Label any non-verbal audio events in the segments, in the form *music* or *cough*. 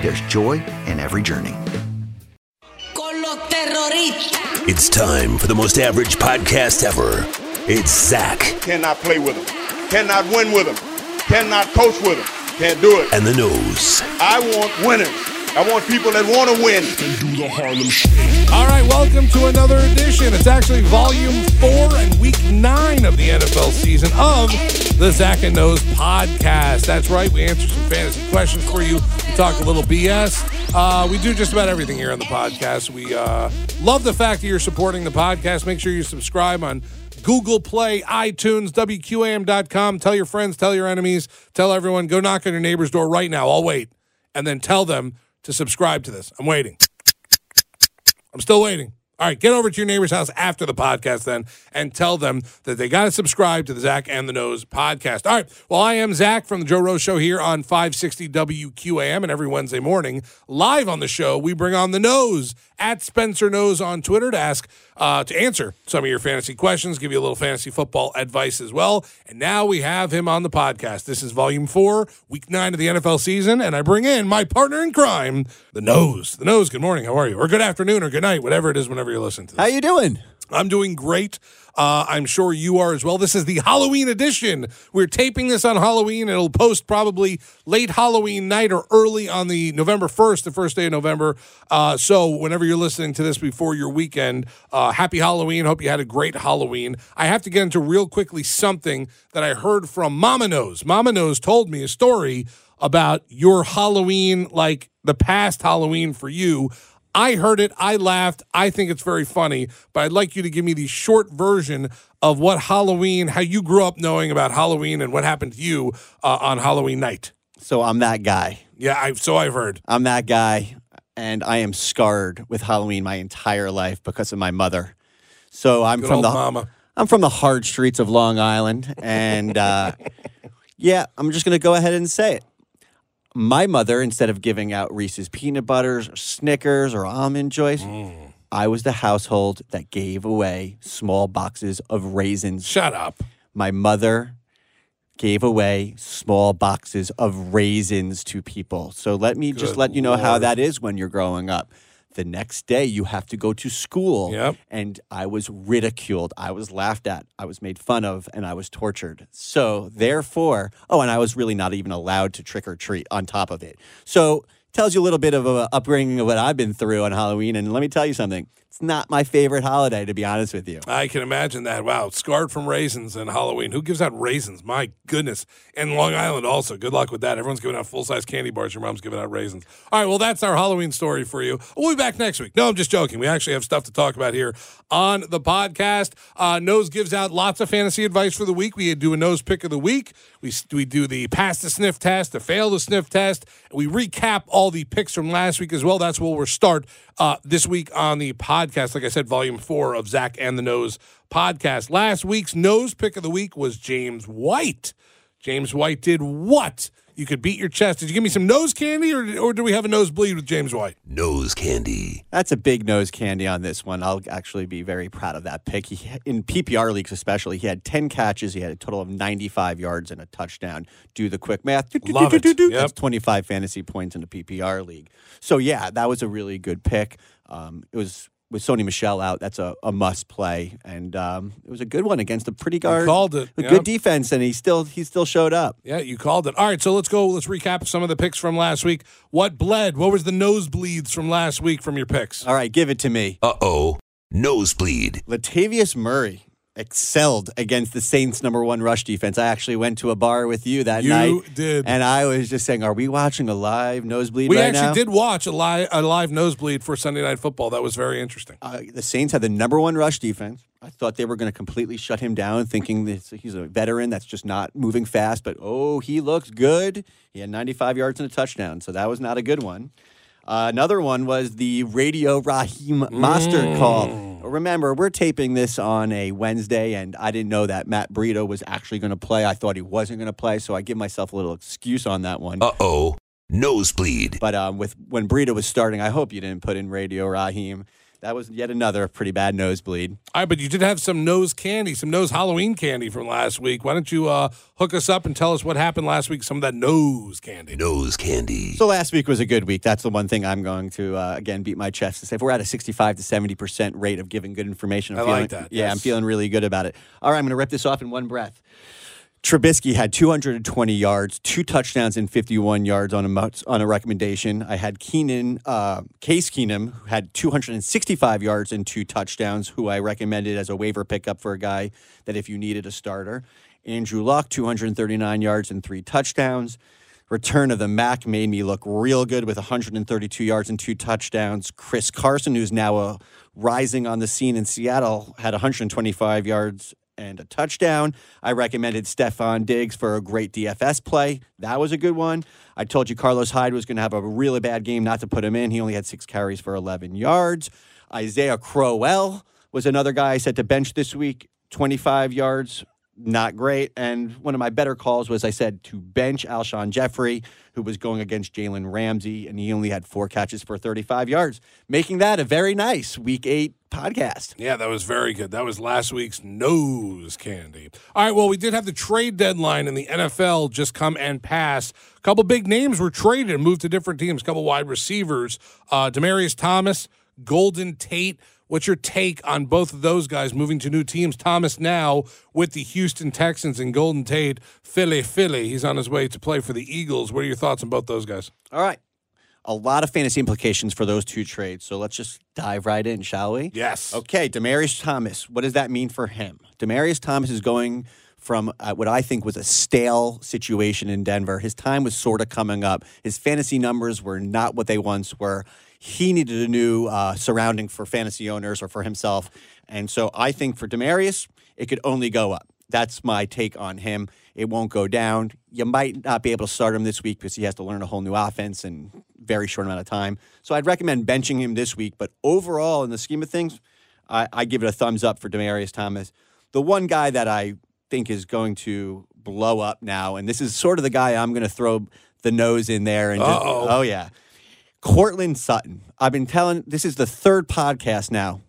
there's joy in every journey. Con. It's time for the most average podcast ever. It's Zach Cannot play with them. Cannot win with them. Cannot coach with them. Can't do it. and the Nose. I want winners. I want people that want to win. And do the Harlem Shake. All right, welcome to another edition. It's actually volume four and week nine of the NFL season of the Zach and Nose podcast. That's right. We answer some fantasy questions for you. We talk a little BS. Uh, we do just about everything here on the podcast. We uh, love the fact that you're supporting the podcast. Make sure you subscribe on Google Play, iTunes, WQAM.com. Tell your friends, tell your enemies, tell everyone. Go knock on your neighbor's door right now. I'll wait. And then tell them to subscribe to this. I'm waiting. I'm still waiting. All right, get over to your neighbor's house after the podcast then and tell them that they got to subscribe to the Zach and the Nose podcast. All right, well, I am Zach from the Joe Rose Show here on 560 WQAM, and every Wednesday morning, live on the show, we bring on the Nose at Spencer Nose on Twitter to ask, uh, to answer some of your fantasy questions, give you a little fantasy football advice as well. And now we have him on the podcast. This is volume four, week nine of the NFL season, and I bring in my partner in crime, the Nose. The Nose, good morning. How are you? Or good afternoon or good night, whatever it is, whenever you listen to this. How you doing? I'm doing great. Uh, I'm sure you are as well. This is the Halloween edition. We're taping this on Halloween. It'll post probably late Halloween night or early on the November 1st, the first day of November. Uh, so, whenever you're listening to this before your weekend, uh, happy Halloween. Hope you had a great Halloween. I have to get into real quickly something that I heard from Mama Knows. Mama Knows told me a story about your Halloween, like the past Halloween for you. I heard it. I laughed. I think it's very funny, but I'd like you to give me the short version of what Halloween, how you grew up knowing about Halloween and what happened to you uh, on Halloween night. So I'm that guy. Yeah, I, so I've heard. I'm that guy, and I am scarred with Halloween my entire life because of my mother. So I'm Good from the mama. I'm from the hard streets of Long Island, and uh, *laughs* yeah, I'm just gonna go ahead and say it. My mother, instead of giving out Reese's peanut butters, or Snickers, or almond joys, Mm. I was the household that gave away small boxes of raisins Shut up. my mother gave away small boxes of raisins to people. So let me just let you know how that is when you're growing up. The next day, you have to go to school. Yep. And I was ridiculed. I was laughed at. I was made fun of, and I was tortured. So, therefore, oh, and I was really not even allowed to trick or treat on top of it. So, tells you a little bit of an upbringing of what I've been through on Halloween. And let me tell you something. It's not my favorite holiday, to be honest with you. I can imagine that. Wow, scarred from raisins and Halloween. Who gives out raisins? My goodness. And Long Island also. Good luck with that. Everyone's giving out full size candy bars. Your mom's giving out raisins. All right, well, that's our Halloween story for you. We'll be back next week. No, I'm just joking. We actually have stuff to talk about here on the podcast. Uh, Nose gives out lots of fantasy advice for the week. We do a nose pick of the week. We, we do the pass the sniff test, the fail the sniff test. We recap all the picks from last week as well. That's where we'll start uh, this week on the podcast. Like I said, volume four of Zach and the Nose podcast. Last week's nose pick of the week was James White. James White did what? You could beat your chest. Did you give me some nose candy or, or do we have a nosebleed with James White? Nose candy. That's a big nose candy on this one. I'll actually be very proud of that pick. He, in PPR leagues, especially, he had 10 catches. He had a total of 95 yards and a touchdown. Do the quick math. Do, do, Love do, it. do, do. Yep. That's 25 fantasy points in a PPR league. So, yeah, that was a really good pick. Um, it was with Sony Michel out, that's a, a must play, and um, it was a good one against a pretty guard, called it, a yeah. good defense, and he still he still showed up. Yeah, you called it. All right, so let's go. Let's recap some of the picks from last week. What bled? What was the nosebleeds from last week from your picks? All right, give it to me. Uh oh. Nosebleed. Latavius Murray excelled against the Saints' number one rush defense. I actually went to a bar with you that You night. You did. And I was just saying, are we watching a live nosebleed we right actually now? did watch a live a live nosebleed for Sunday Night Football. That was very interesting. Uh, the Saints had the number one rush defense. I thought they were going to completely shut him down, thinking that he's a veteran that's just not moving fast. But oh, he looks good. He had 95 yards and a touchdown, so that was not a good one. Uh, another one was the Radio Raheem Mostert call. Remember, we're taping this on a Wednesday, and I didn't know that Matt Breida was actually going to play. I thought he wasn't going to play, so I give myself a little excuse on that one. Uh oh. Nosebleed. But um, with when Breida was starting, I hope you didn't put in Radio Raheem. That was yet another pretty bad nosebleed. All right, but you did have some nose candy, some nose Halloween candy from last week. Why don't you uh, hook us up and tell us what happened last week? Some of that nose candy. Nose candy. So last week was a good week. That's the one thing I'm going to uh, again beat my chest to say. If we're at a 65 to 70 percent rate of giving good information, I'm I feeling, like that, Yeah, yes. I'm feeling really good about it. All right, I'm going to rip this off in one breath. Trubisky had 220 yards, two touchdowns, and 51 yards on a on a recommendation. I had Keenan, uh, Case Keenum, who had 265 yards and two touchdowns, who I recommended as a waiver pickup for a guy that if you needed a starter. Andrew Luck, 239 yards and three touchdowns. Return of the Mac made me look real good with 132 yards and two touchdowns. Chris Carson, who's now uh, rising on the scene in Seattle, had 125 yards and a touchdown. I recommended Stefon Diggs for a great DFS play. That was a good one. I told you Carlos Hyde was going to have a really bad game, not to put him in. He only had six carries for 11 yards. Isaiah Crowell was another guy I said to bench this week, 25 yards. Not great. And one of my better calls was I said to bench Alshon Jeffery, who was going against Jalen Ramsey, and he only had four catches for 35 yards, making that a very nice week eight podcast. Yeah, that was very good. That was last week's nose candy. All right, well, we did have the trade deadline in the NFL just come and pass. A couple big names were traded and moved to different teams. A couple wide receivers, uh, Demaryius Thomas, Golden Tate. What's your take on both of those guys moving to new teams? Thomas now with the Houston Texans and Golden Tate, Philly, Philly. He's on his way to play for the Eagles. What are your thoughts on both those guys? All right. A lot of fantasy implications for those two trades. So let's just dive right in, shall we? Yes. Okay, Demaryius Thomas. What does that mean for him? Demaryius Thomas is going from uh, what I think was a stale situation in Denver. His time was sort of coming up. His fantasy numbers were not what they once were. He needed a new uh, surrounding for fantasy owners or for himself. And so I think for Demaryius, it could only go up. That's my take on him. It won't go down. You might not be able to start him this week because he has to learn a whole new offense in very short amount of time. So I'd recommend benching him this week. But overall, in the scheme of things, I, I give it a thumbs up for Demaryius Thomas. The one guy that I think is going to blow up now, and this is sort of the guy I'm going to throw the nose in there. And just, oh yeah, Courtland Sutton. I've been telling. This is the third podcast now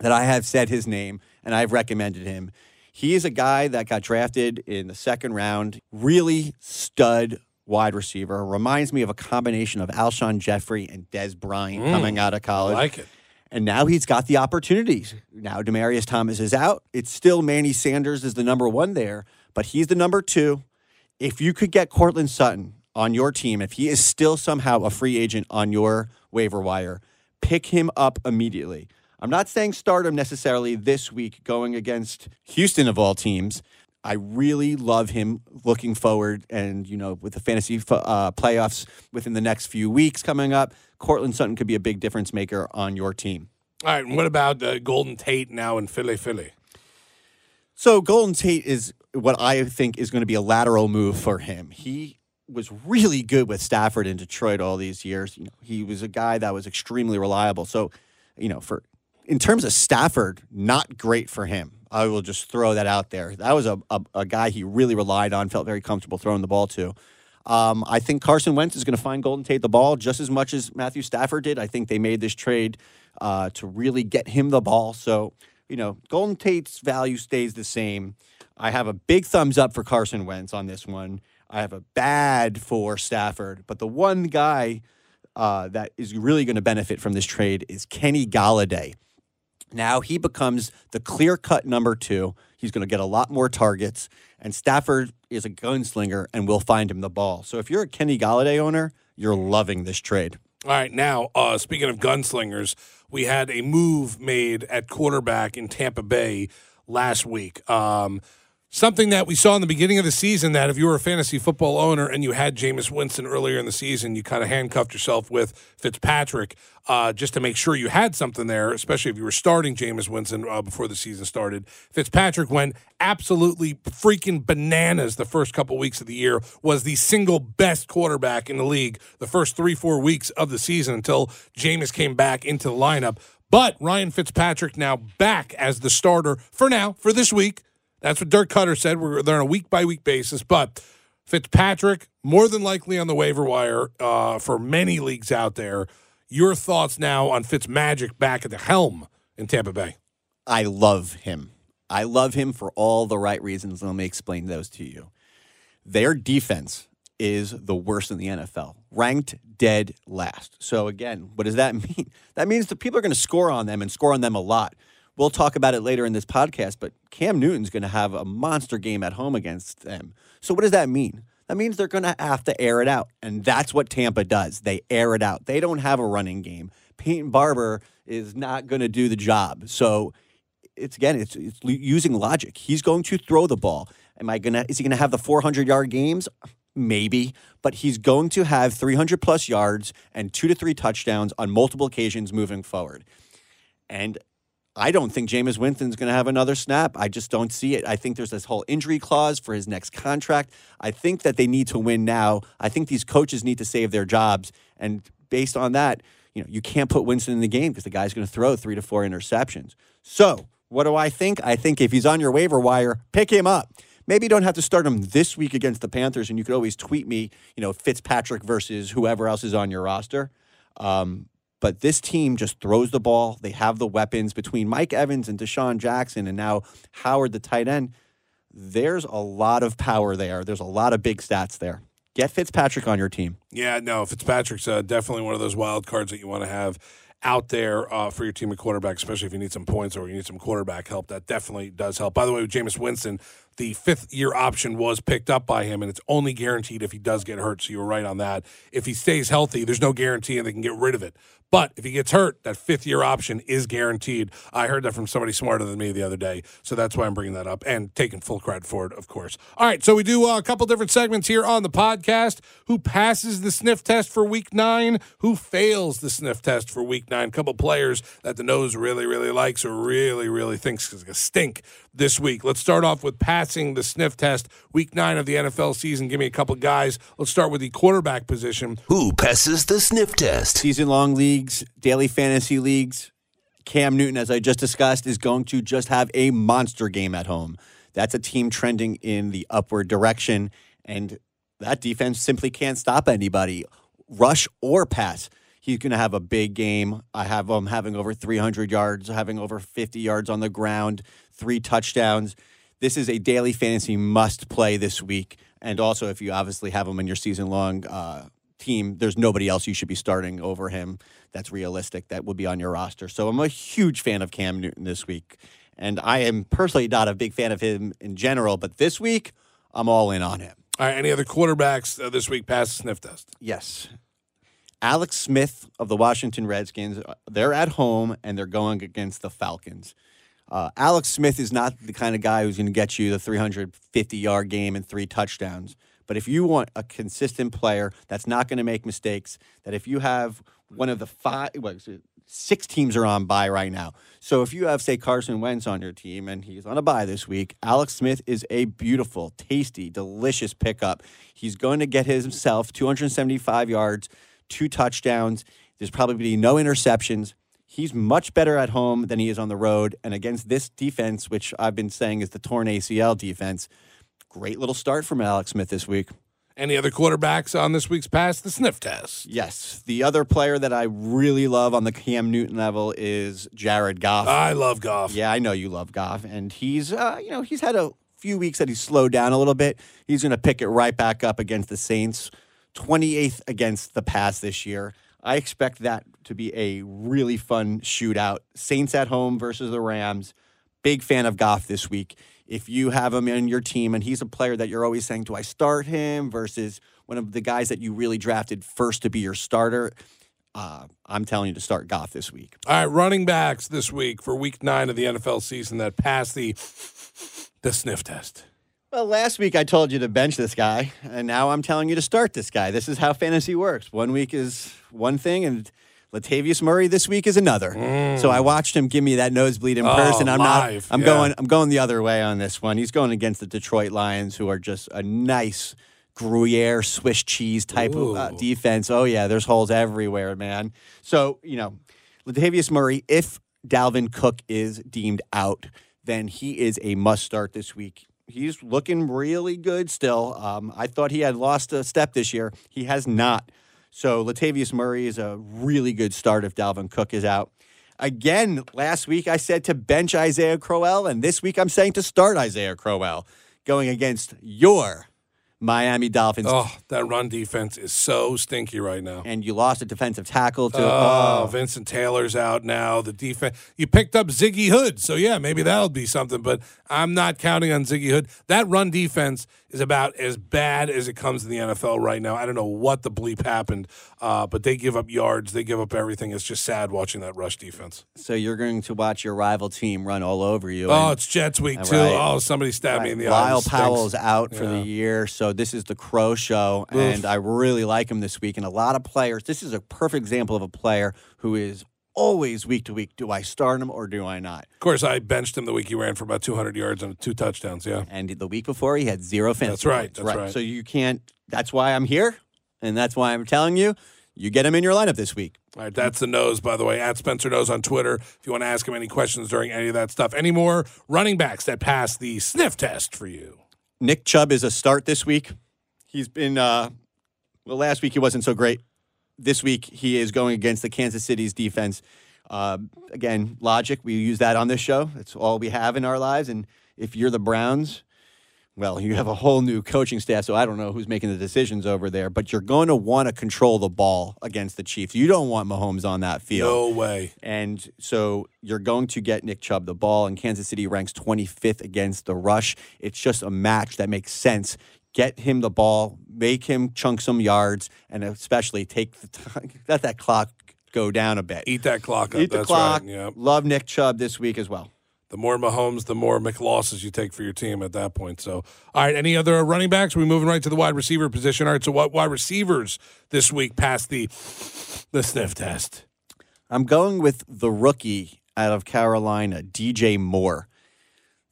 that I have said his name and I've recommended him. He is a guy that got drafted in the second round, really stud wide receiver. Reminds me of a combination of Alshon Jeffery and Dez Bryant mm. coming out of I college. like it. And now he's got the opportunities. Now Demaryius Thomas is out. It's still Manny Sanders is the number one there, but he's the number two. If you could get Courtland Sutton on your team, if he is still somehow a free agent on your waiver wire, pick him up immediately. I'm not saying start him necessarily this week going against Houston of all teams. I really love him looking forward, and you know, with the fantasy f- uh, playoffs within the next few weeks coming up, Courtland Sutton could be a big difference maker on your team. All right, and what about uh, Golden Tate now in Philly, Philly? So Golden Tate is what I think is going to be a lateral move for him. He was really good with Stafford in Detroit all these years. You know, he was a guy that was extremely reliable. So, you know, for in terms of Stafford, not great for him. I will just throw that out there. That was a, a, a guy he really relied on, felt very comfortable throwing the ball to. Um, I think Carson Wentz is going to find Golden Tate the ball just as much as Matthew Stafford did. I think they made this trade uh, to really get him the ball. So, you know, Golden Tate's value stays the same. I have a big thumbs up for Carson Wentz on this one. I have a bad for Stafford, but the one guy uh, that is really going to benefit from this trade is Kenny Golladay. Now he becomes the clear cut number two. He's going to get a lot more targets, and Stafford is a gunslinger, and we'll find him the ball. So if you're a Kenny Golladay owner, you're loving this trade. All right, now uh, speaking of gunslingers, we had a move made at quarterback in Tampa Bay last week. Um, something that we saw in the beginning of the season that if you were a fantasy football owner and you had Jameis Winston earlier in the season, you kind of handcuffed yourself with Fitzpatrick uh, just to make sure you had something there, especially if you were starting Jameis Winston uh, before the season started. Fitzpatrick went absolutely freaking bananas the first couple weeks of the year, was the single best quarterback in the league the first three, four weeks of the season until Jameis came back into the lineup. But Ryan Fitzpatrick now back as the starter for now, for this week. That's what Dirk Koetter said. We're they're on a week by week basis, but Fitzpatrick more than likely on the waiver wire uh, for many leagues out there. Your thoughts now on Fitzmagic back at the helm in Tampa Bay? I love him. I love him for all the right reasons. Let me explain those to you. Their defense is the worst in the NFL, ranked dead last. So, again, what does that *laughs* mean? That means that people are going to score on them and score on them a lot. We'll talk about it later in this podcast, but Cam Newton's going to have a monster game at home against them. So, what does that mean? That means they're going to have to air it out. And that's what Tampa does. They air it out. They don't have a running game. Peyton Barber is not going to do the job. So, it's again, it's, it's using logic. He's going to throw the ball. Am I gonna? Is he gonna have the 400 yard games? Maybe, but he's going to have 300 plus yards and two to three touchdowns on multiple occasions moving forward. And I don't think Jameis Winston's going to have another snap. I just don't see it. I think there's this whole injury clause for his next contract. I think that they need to win now. I think these coaches need to save their jobs. And based on that, you know, you can't put Winston in the game because the guy's going to throw three to four interceptions. So, what do I think? I think if he's on your waiver wire, pick him up. Maybe you don't have to start him this week against the Panthers, and you could always tweet me, you know, Fitzpatrick versus whoever else is on your roster. Um, but this team just throws the ball. They have the weapons between Mike Evans and DeSean Jackson, and now Howard, the tight end. There's a lot of power there. There's a lot of big stats there. Get Fitzpatrick on your team. Yeah, no, Fitzpatrick's uh, definitely one of those wild cards that you want to have out there uh, for your team at quarterback, especially if you need some points or you need some quarterback help. That definitely does help. By the way, with Jameis Winston, the fifth year option was picked up by him, and it's only guaranteed if he does get hurt. So you were right on that. If he stays healthy, there's no guarantee and they can get rid of it. But if he gets hurt, that fifth year option is guaranteed. I heard that from somebody smarter than me the other day. So that's why I'm bringing that up and taking full credit for it, of course. All right. So we do uh, a couple different segments here on the podcast. Who passes the sniff test for week nine? Who fails the sniff test for week nine? A couple players that the nose really, really likes or really, really thinks is going to stink this week. Let's start off with passing the sniff test. Week nine of the NFL season. Give me a couple guys. Let's start with the quarterback position. Who passes the sniff test? Season long leagues, daily fantasy leagues. Cam Newton, as I just discussed, is going to just have a monster game at home. That's a team trending in the upward direction, and that defense simply can't stop anybody, rush or pass. He's going to have a big game. I have him having over 300 yards, having over 50 yards on the ground, three touchdowns. This is a daily fantasy must play this week. And also, if you obviously have him in your season long uh, team, there's nobody else you should be starting over him that's realistic that would be on your roster. So I'm a huge fan of Cam Newton this week. And I am personally not a big fan of him in general, but this week, I'm all in on him. All right. Any other quarterbacks uh, this week pass the sniff test? Yes. Alex Smith of the Washington Redskins, uh, they're at home and they're going against the Falcons. Uh, Alex Smith is not the kind of guy who's going to get you the 350 yard game and three touchdowns. But if you want a consistent player that's not going to make mistakes, that if you have one of the five, it, six teams are on bye right now. So if you have, say, Carson Wentz on your team and he's on a bye this week, Alex Smith is a beautiful, tasty, delicious pickup. He's going to get himself 275 yards, two touchdowns. There's probably no interceptions. He's much better at home than he is on the road. And against this defense, which I've been saying is the torn ACL defense, great little start from Alex Smith this week. Any other quarterbacks on this week's pass the sniff test? Yes. The other player that I really love on the Cam Newton level is Jared Goff. I love Goff. Yeah, I know you love Goff. And he's, uh, you know, he's had a few weeks that he's slowed down a little bit. He's going to pick it right back up against the Saints. 28th against the pass this year. I expect that to be a really fun shootout. Saints at home versus the Rams. Big fan of Goff this week. If you have him in your team and he's a player that you're always saying, do I start him versus one of the guys that you really drafted first to be your starter? Uh, I'm telling you to start Goff this week. All right, running backs this week for week nine of the NFL season that passed the the sniff test. Well, last week I told you to bench this guy, and now I'm telling you to start this guy. This is how fantasy works. One week is one thing, and Latavius Murray this week is another. So I watched him give me that nosebleed in Oh, person. I'm live, not. I'm yeah. going. I'm going the other way on this one. He's going against the Detroit Lions, who are just a nice Gruyere Swiss cheese type of uh, defense. Oh yeah, there's holes everywhere, man. So you know, Latavius Murray, if Dalvin Cook is deemed out, then he is a must start this week. He's looking really good still. Um, I thought he had lost a step this year. He has not. So Latavius Murray is a really good start if Dalvin Cook is out. Again, last week I said to bench Isaiah Crowell, and this week I'm saying to start Isaiah Crowell going against your Miami Dolphins. Oh, that run defense is so stinky right now. And you lost a defensive tackle to Oh, oh, Vincent Taylor's out now. The defense. You picked up Ziggy Hood, so yeah, maybe that'll be something. But I'm not counting on Ziggy Hood. That run defense is about as bad as it comes in the NFL right now. I don't know what the bleep happened, uh, but they give up yards. They give up everything. It's just sad watching that rush defense. So you're going to watch your rival team run all over you. Oh, and- it's Jets week too. right. Oh, somebody stabbed me in the eye. Bilal Powell's out for the year, so this is the Crow Show, and I really like him this week. And a lot of players. This is a perfect example of a player who is always week to week. Do I start him or do I not? Of course, I benched him the week he ran for about 200 yards and two touchdowns. Yeah. And the week before, he had zero fantasy. That's right, that's right. So you can't. That's why I'm here, and that's why I'm telling you, you get him in your lineup this week. All right, that's the nose, by the way. At Spencer Nose on Twitter. If you want to ask him any questions during any of that stuff. Any more running backs that pass the sniff test for you? Nick Chubb is a start this week. He's been uh well last week he wasn't so great. This week he is going against the Kansas City's defense. Uh, again, logic. We use that on this show. That's all we have in our lives. And if you're the Browns, well, you have a whole new coaching staff, so I don't know who's making the decisions over there. But you're going to want to control the ball against the Chiefs. You don't want Mahomes on that field. No way. And so you're going to get Nick Chubb the ball, and Kansas City ranks 25th against the rush. It's just a match that makes sense. Get him the ball, make him chunk some yards, and especially take the time, *laughs* let that clock go down a bit. Eat that clock up. Eat the That's clock. right. Yeah. Love Nick Chubb this week as well. The more Mahomes, the more McLosses you take for your team at that point. So, all right. Any other running backs? We're we moving right to the wide receiver position? All right. So, what wide receivers this week passed the the sniff test? I'm going with the rookie out of Carolina, DJ Moore.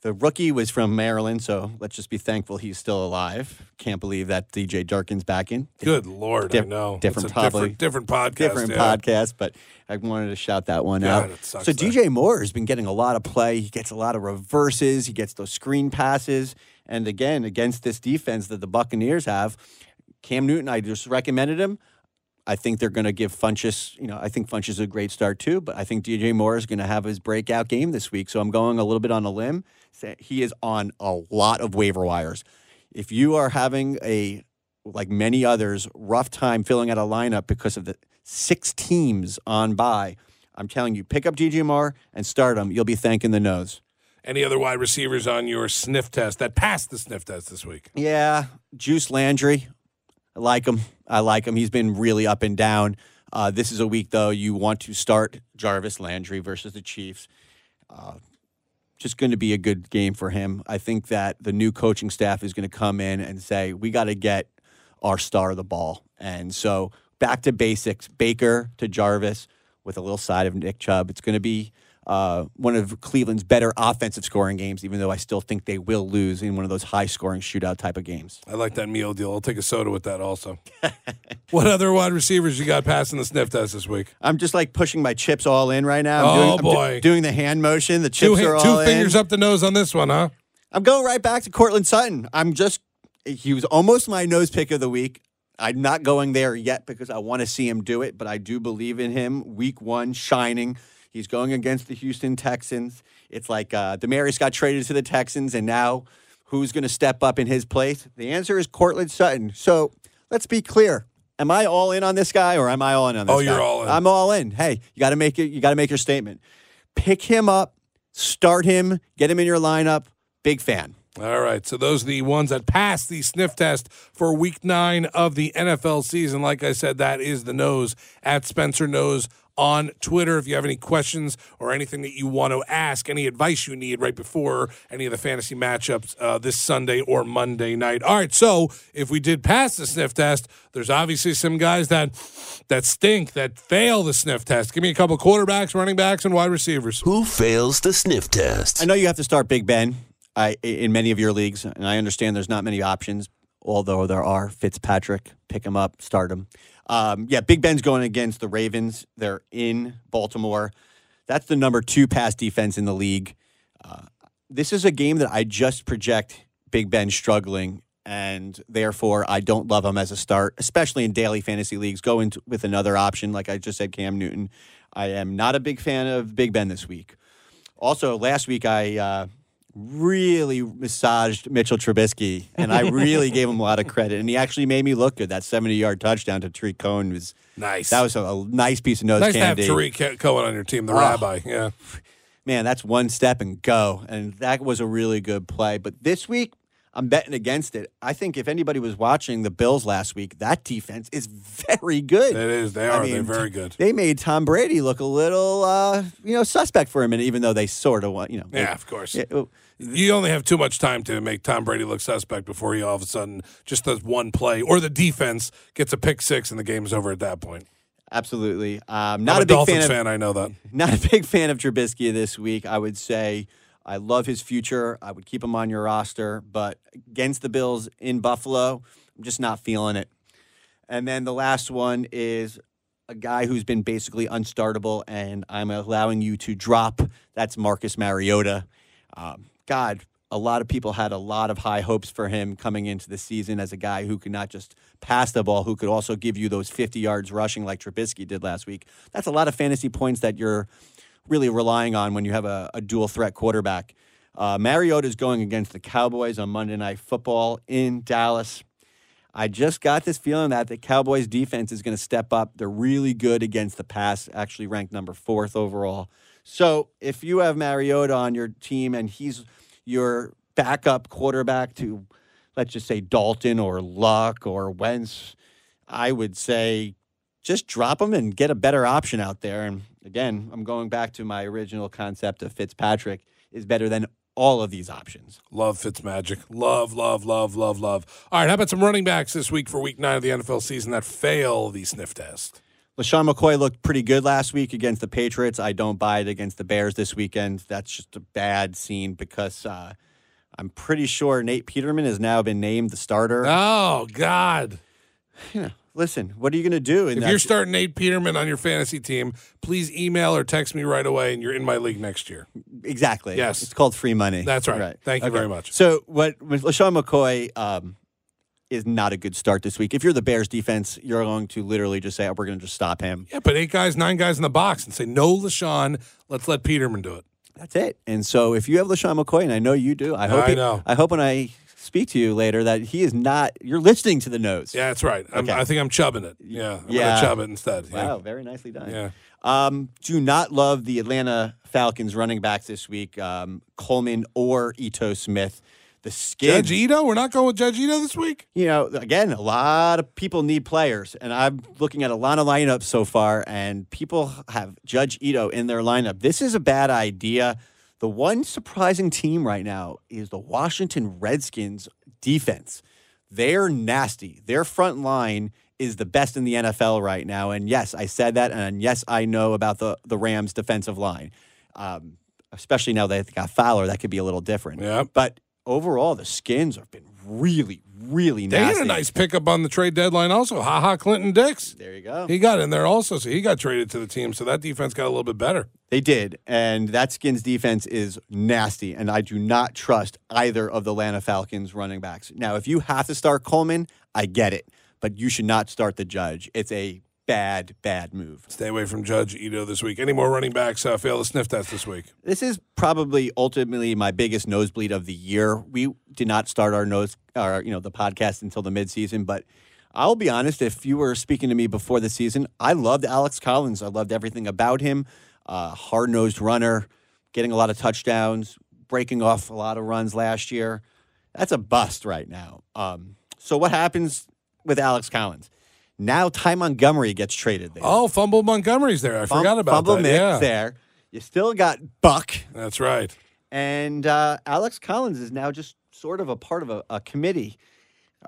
The rookie was from Maryland, so let's just be thankful he's still alive. Can't believe that DJ Durkin's back in. Good lord, Diff- I know. different probably- different, different podcast. different yeah. podcast, but I wanted to shout that one God, out. So that- DJ Moore has been getting a lot of play. He gets a lot of reverses. He gets those screen passes, and again against this defense that the Buccaneers have, Cam Newton. I just recommended him. I think they're going to give Funchess. You know, I think Funchess is a great start too, but I think DJ Moore is going to have his breakout game this week. So I'm going a little bit on a limb. He is on a lot of waiver wires. If you are having a like many others, rough time filling out a lineup because of the six teams on by. I'm telling you, pick up DJ Moore and start him. You'll be thanking the nose. Any other wide receivers on your sniff test that passed the sniff test this week? Yeah, Juice Landry. I like him. I like him. He's been really up and down. Uh, this is a week, though, you want to start Jarvis Landry versus the Chiefs. Uh, just going to be a good game for him. I think that the new coaching staff is going to come in and say, we got to get our star of the ball. And so back to basics Baker to Jarvis with a little side of Nick Chubb. It's going to be uh, one of Cleveland's better offensive scoring games, even though I still think they will lose in one of those high scoring shootout type of games. I like that meal deal. I'll take a soda with that also. *laughs* what other wide receivers you got passing the sniff test this week? I'm just like pushing my chips all in right now. I'm Oh, doing, I'm do- boy. doing the hand motion. The Two, chips ha- are all two in. fingers up the nose on this one, huh? I'm going right back to Courtland Sutton. I'm just, he was almost my nose pick of the week. I'm not going there yet because I want to see him do it, but I do believe in him. Week one, shining. He's going against the Houston Texans. It's like uh, Demaryius got traded to the Texans, and now who's going to step up in his place? The answer is Courtland Sutton. So let's be clear. am I all in on this guy or am I all in on this Oh, guy? you're all in. I'm all in. Hey, you got to make it. You got to make your statement. Pick him up, start him, get him in your lineup. Big fan. All right. So those are the ones that passed the sniff test for week nine of the NFL season. Like I said, that is the nose at Spencer Nose on Twitter. If you have any questions or anything that you want to ask, any advice you need right before any of the fantasy matchups uh, this Sunday or Monday night. All right. So if we did pass the sniff test, there's obviously some guys that that stink that fail the sniff test. Give me a couple quarterbacks, running backs, and wide receivers. Who fails the sniff test? I know you have to start Big Ben I, in many of your leagues, and I understand there's not many options, although there are. Fitzpatrick, pick him up, start him. Um, yeah, Big Ben's going against the Ravens. They're in Baltimore. That's the number two pass defense in the league. Uh, this is a game that I just project Big Ben struggling, and therefore I don't love him as a start, especially in daily fantasy leagues. Go into with another option, like I just said, Cam Newton. I am not a big fan of Big Ben this week. Also, last week I uh, really massaged Mitchell Trubisky, and I really gave him a lot of credit. And he actually made me look good. That 70 yard touchdown to Tarik Cohen was Nice. that was a, a nice piece of nose nice to have candy. Tarik Cohen on your team, the Oh. rabbi. Yeah. Man, that's one step and go, and that was a really good play. But this week, I'm betting against it. I think if anybody was watching the Bills last week, that defense is *laughs* very good. It is. They I are. mean, They're very good. They made Tom Brady look a little, uh, you know, suspect for a minute, even though they sort of want, you know. Yeah, they- of course. Yeah, oh, You only have too much time to make Tom Brady look suspect before he all of a sudden just does one play or the defense gets a pick six and the game's over at that point. absolutely. Um, Not I'm a, a big Dolphins fan of fan, I know that. *laughs* not a big fan of Trubisky this week. I would say I love his future. I would keep him on your roster, but against the Bills in Buffalo, I'm just not feeling it. And then the last one is a guy who's been basically unstartable, and I'm allowing you to drop. That's Marcus Mariota. Um, God, a lot of people had a lot of high hopes for him coming into the season as a guy who could not just pass the ball, who could also give you those 50 yards rushing like Trubisky did last week. That's a lot of fantasy points that you're really relying on when you have a, a dual threat quarterback. Uh, Mariota is going against the Cowboys on Monday Night Football in Dallas. I just got this feeling that the Cowboys defense is going to step up. They're really good against the pass, actually ranked number fourth overall. So if you have Mariota on your team and he's your backup quarterback to, let's just say Dalton or Luck or Wentz, I would say just drop him and get a better option out there. And again, I'm going back to my original concept of Fitzpatrick is better than all of these options. Love Fitzmagic. Love, love, love, love, love. All right, how about some running backs this week for week nine of the NFL season that fail the sniff test? LeSean McCoy looked pretty good last week against the Patriots. I don't buy it against the Bears this weekend. That's just a bad scene because uh, I'm pretty sure Nate Peterman has now been named the starter. Oh, God. Listen, what are you going to do? in If you're starting Nate Peterman on your fantasy team, please email or text me right away and you're in my league next year. exactly, Yes. it's called free money. That's right. Thank you very much. So, what with LeSean McCoy um, is not a good start this week. If you're the Bears defense, you're going to literally just say, "We're going to just stop him." Yeah, but eight guys, nine guys in the box and say, no, LeSean, let's let Peterman do it. That's it. And so, if you have LeSean McCoy, and I know you do, I hope I he- know. I hope when I speak to you later that he is not. You're listening to the nose. Yeah, that's right. Okay. I think I'm chubbing it. Yeah, I'm Yeah. chub it instead. Yeah. Wow, very nicely done. Yeah. Um, do not love the Atlanta Falcons running backs this week, um, Coleman or Ito Smith. The skins, Judge Ito? We're not going with Judge Ito this week? you know, again, a lot of people need players, and I'm looking at a lot of lineups so far, and people have Judge Ito in their lineup. This is a bad idea. The one surprising team right now is the Washington Redskins defense. They're nasty. Their front line is the best in the NFL right now. And yes, I said that, and yes, I know about the the Rams defensive line. Um, especially now that they got Fowler, that could be a little different. Yeah. But overall, the Skins have been really, really They nasty. had a nice pickup on the trade deadline also. Ha ha, Clinton Dix. There you go. He got in there also, so he got traded to the team. So that defense got a little bit better. They did, and that Skins defense is nasty, and I do not trust either of the Atlanta Falcons running backs. Now, if you have to start Coleman, I get it, but you should not start the Judge. It's a bad, bad move. Stay away from Judge Ito this week. Any more running backs uh, fail the sniff test this week? This is probably ultimately my biggest nosebleed of the year. We did not start our nose, our you know, the podcast until the midseason, but I'll be honest, if you were speaking to me before the season, I loved Alex Collins. I loved everything about him. Uh, Hard nosed runner, getting a lot of touchdowns, breaking off a lot of runs last year. That's a bust right now. Um, so, what happens with Alex Collins? Now, Ty Montgomery gets traded there. Oh, Fumble Montgomery's there. I Fum- forgot about Fumble that. Mick's yeah. there. You still got Buck. That's right. And uh, Alex Collins is now just sort of a part of a, a committee.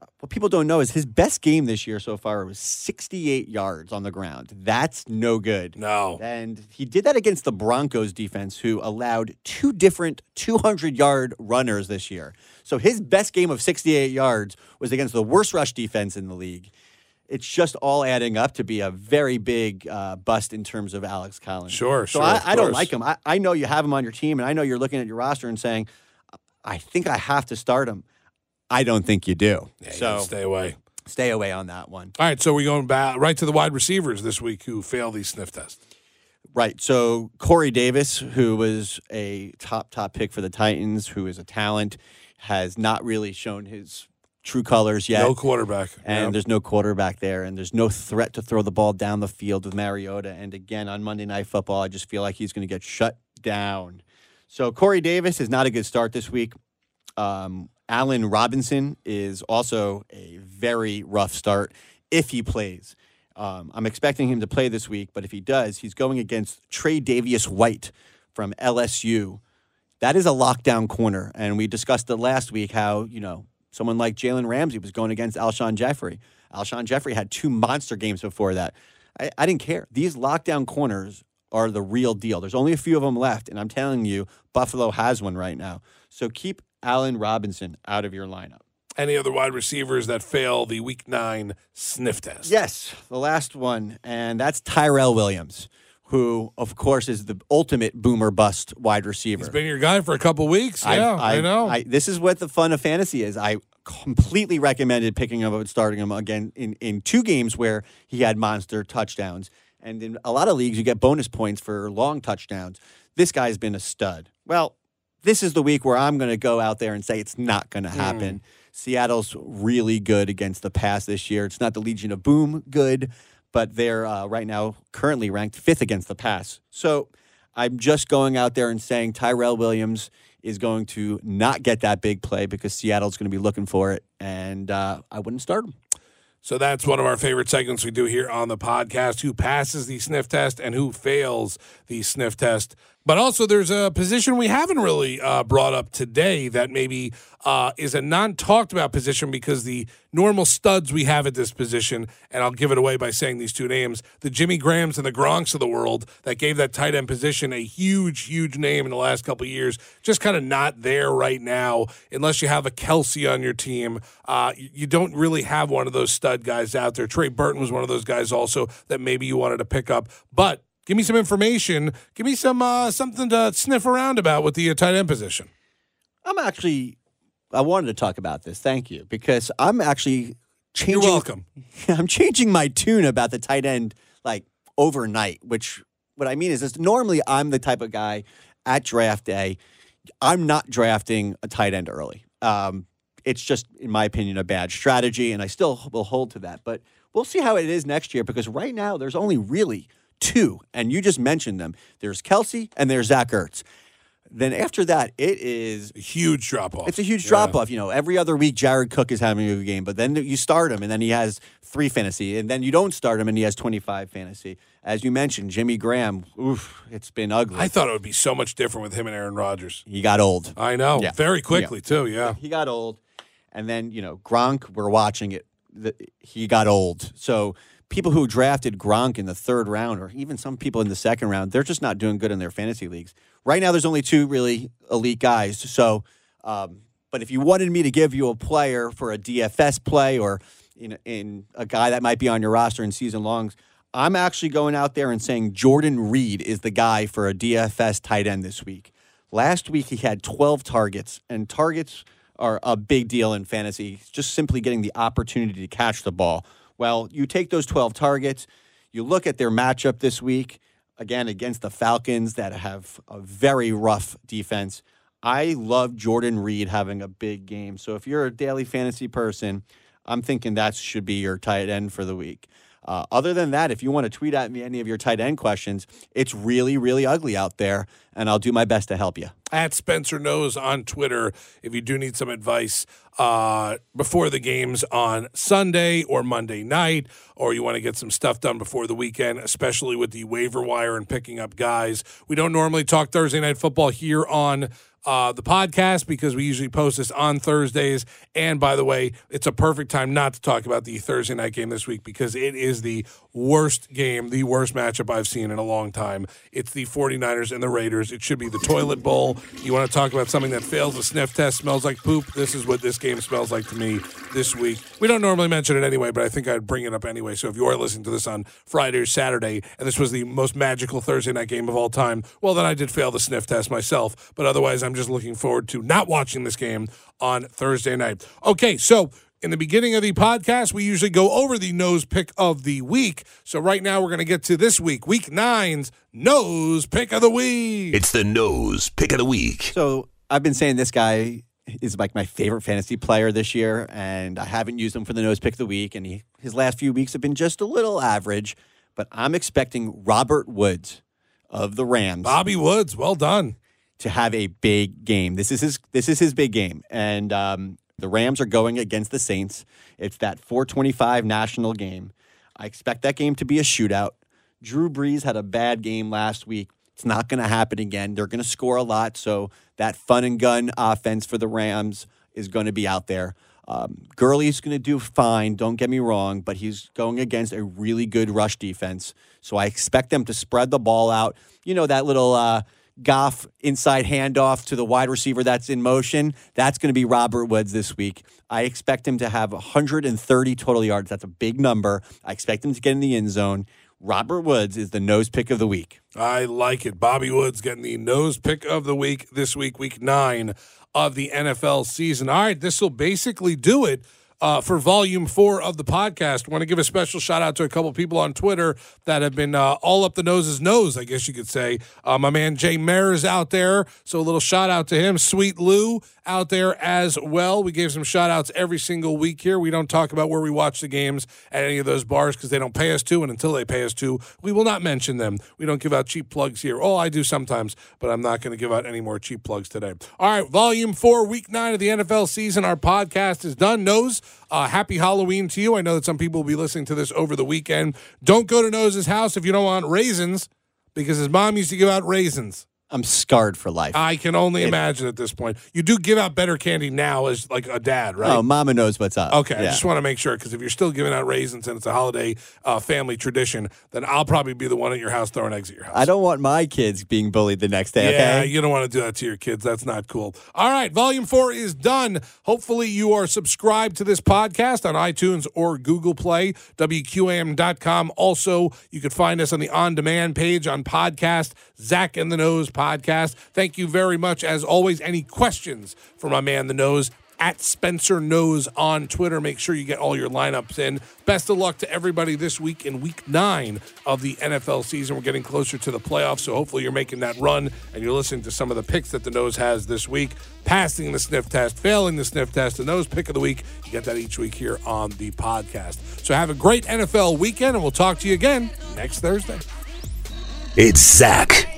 Uh, what people don't know is his best game this year so far was 68 yards on the ground. That's no good. No. And he did that against the Broncos defense, who allowed two different 200 yard runners this year. So his best game of 68 yards was against the worst rush defense in the league. It's just all adding up to be a very big uh, bust in terms of Alex Collins. Sure, So sure, I, I don't like him. I, I know you have him on your team, and I know you're looking at your roster and saying, I think I have to start him. I don't think you do. Yeah, so gotta stay away. stay away on that one. All right, so we're going back right to the wide receivers this week who fail these sniff tests. Right. So Corey Davis, who was a top top pick for the Titans, who is a talent, has not really shown his true colors yet. No quarterback. and Yeah. there's no quarterback there, and there's no threat to throw the ball down the field with Mariota. And again, on Monday Night Football, I just feel like he's going to get shut down. So Corey Davis is not a good start this week. Um, Allen Robinson is also a very rough start if he plays. Um, I'm expecting him to play this week, but if he does, he's going against Tre'Davious White from LSU. That is a lockdown corner, and we discussed it last week how you know someone like Jalen Ramsey was going against Alshon Jeffery. Alshon Jeffery had two monster games before that. I, I didn't care. These lockdown corners are the real deal. There's only a few of them left, and I'm telling you, Buffalo has one right now. So keep Allen Robinson out of your lineup. Any other wide receivers that fail the week nine sniff test? Yes, the last one, and that's Tyrell Williams, who, of course, is the ultimate boomer bust wide receiver. He's been your guy for a couple weeks. Yeah, I, know. I, this is what the fun of fantasy is. I completely recommended picking him up and starting him again in, in two games where he had monster touchdowns. And in a lot of leagues, you get bonus points for long touchdowns. This guy's been a stud. Well, this is the week where I'm going to go out there and say it's not going to hmm. happen. Seattle's really good against the pass this year. It's not the Legion of Boom good, but they're uh, right now currently ranked fifth against the pass. So I'm just going out there and saying Tyrell Williams is going to not get that big play because Seattle's going to be looking for it, and uh, I wouldn't start him. So that's one of our favorite segments we do here on the podcast who passes the sniff test and who fails the sniff test. But also, there's a position we haven't really uh, brought up today that maybe uh, is a non talked about position because the normal studs we have at this position, and I'll give it away by saying these two names the Jimmy Grahams and the Gronks of the world that gave that tight end position a huge, huge name in the last couple years, just kind of not there right now, unless you have a Kelce on your team. Uh, you don't really have one of those stud guys out there. Trey Burton was one of those guys also that maybe you wanted to pick up. But give me some information. Give me some uh, something to sniff around about with the uh, tight end position. I'm actually, I wanted to talk about this. Thank you because I'm actually changing. You're welcome. *laughs* I'm changing my tune about the tight end like overnight. Which what I mean is, this, normally I'm the type of guy at draft day. I'm not drafting a tight end early. Um, it's just, in my opinion, a bad strategy, and I still will hold to that. But we'll see how it is next year because right now there's only really two, and you just mentioned them. There's Kelce and there's Zach Ertz. Then after that, it is A huge drop off. it's a huge drop off. You know, every other week Jared Cook is having a good game, but then you start him and then he has three fantasy, and then you don't start him and he has 25 fantasy. As you mentioned, Jimmy Graham, oof, it's been ugly. I thought it would be so much different with him and Aaron Rodgers. he got old. I know. Yeah. Very quickly, too. Yeah. *laughs* He got old. And then, you know, Gronk, we're watching it. The, he got old. So people who drafted Gronk in the third round, or even some people in the second round, they're just not doing good in their fantasy leagues. Right now, there's only two really elite guys. So, um, but if you wanted me to give you a player for a DFS play or in, in a guy that might be on your roster in season longs, I'm actually going out there and saying Jordan Reed is the guy for a DFS tight end this week. Last week he had 12 targets, and targets are a big deal in fantasy. Just simply getting the opportunity to catch the ball. Well, you take those 12 targets, you look at their matchup this week, again against the Falcons that have a very rough defense. I love Jordan Reed having a big game. So if you're a daily fantasy person, I'm thinking that should be your tight end for the week. Uh, other than that, if you want to tweet at me any of your tight end questions, it's really, really ugly out there, and I'll do my best to help you. At Spencer Knows on Twitter, if you do need some advice uh, before the games on Sunday or Monday night, or you want to get some stuff done before the weekend, especially with the waiver wire and picking up guys. We don't normally talk Thursday night football here on uh, the podcast because we usually post this on Thursdays. And by the way, it's a perfect time not to talk about the Thursday night game this week because it is the worst game, the worst matchup I've seen in a long time. It's the 49ers and the Raiders. It should be the toilet bowl. You want to talk about something that fails the sniff test, smells like poop? This is what this game smells like to me this week. We don't normally mention it anyway, but I think I'd bring it up anyway. So if you are listening to this on Friday or Saturday and this was the most magical Thursday night game of all time, well, then I did fail the sniff test myself. But otherwise, I'm just looking forward to not watching this game on Thursday night. Okay, so in the beginning of the podcast, we usually go over the nose pick of the week. So right now, we're going to get to this week, week nine's nose pick of the week. It's the nose pick of the week. So I've been saying this guy is like my favorite fantasy player this year, and I haven't used him for the nose pick of the week, and he, his last few weeks have been just a little average. But I'm expecting Robert Woods of the Rams Bobby Woods, well done. To have a big game. This is his this is his big game, and um, the Rams are going against the Saints. It's that 425 national game. I expect that game to be a shootout. Drew Brees had a bad game last week. It's not going to happen again. They're going to score a lot, so that fun and gun offense for the Rams is going to be out there. Um, Gurley's going to do fine, don't get me wrong, but he's going against a really good rush defense. So I expect them to spread the ball out. You know, that little uh, Goff inside handoff to the wide receiver that's in motion. That's going to be Robert Woods this week. I expect him to have 130 total yards. That's a big number. I expect him to get in the end zone. Robert Woods is the nose pick of the week. I like it. Bobby Woods getting the nose pick of the week this week, week nine of the NFL season. All right, this will basically do it. Uh, for volume four of the podcast, want to give a special shout out to a couple people on Twitter that have been uh, all up the nose's nose, I guess you could say. Uh, my man Jay Mayer is out there, so a little shout out to him. Sweet Lou out there as well. We gave some shout outs every single week here. We don't talk about where we watch the games at any of those bars because they don't pay us to, and until they pay us to, we will not mention them. We don't give out cheap plugs here. Oh, I do sometimes, but I'm not going to give out any more cheap plugs today. All right, volume four, week nine of the NFL season. Our podcast is done. Nose, uh, happy Halloween to you. I know that some people will be listening to this over the weekend. Don't go to Nose's house if you don't want raisins because his mom used to give out raisins. I'm scarred for life. I can only imagine at this point. You do give out better candy now as like a dad, right? Oh, Mama knows what's up. Okay, I just want to make sure because if you're still giving out raisins and it's a holiday uh, family tradition, then I'll probably be the one at your house throwing eggs at your house. I don't want my kids being bullied the next day. Yeah, okay. you don't want to do that to your kids. That's not cool. All right, volume four is done. Hopefully, you are subscribed to this podcast on iTunes or Google Play, WQAM.com. Also, you can find us on the on demand page on podcast, Zach and the Nose podcast. Thank you very much. As always, any questions for my man, the Nose? At Spencer Knows on Twitter. Make sure you get all your lineups in. Best of luck to everybody this week in week nine of the NFL season. We're getting closer to the playoffs, so hopefully you're making that run and you're listening to some of the picks that the nose has this week. Passing the sniff test, failing the sniff test, the nose pick of the week. You get that each week here on the podcast. So have a great NFL weekend, and we'll talk to you again next Thursday. It's Zach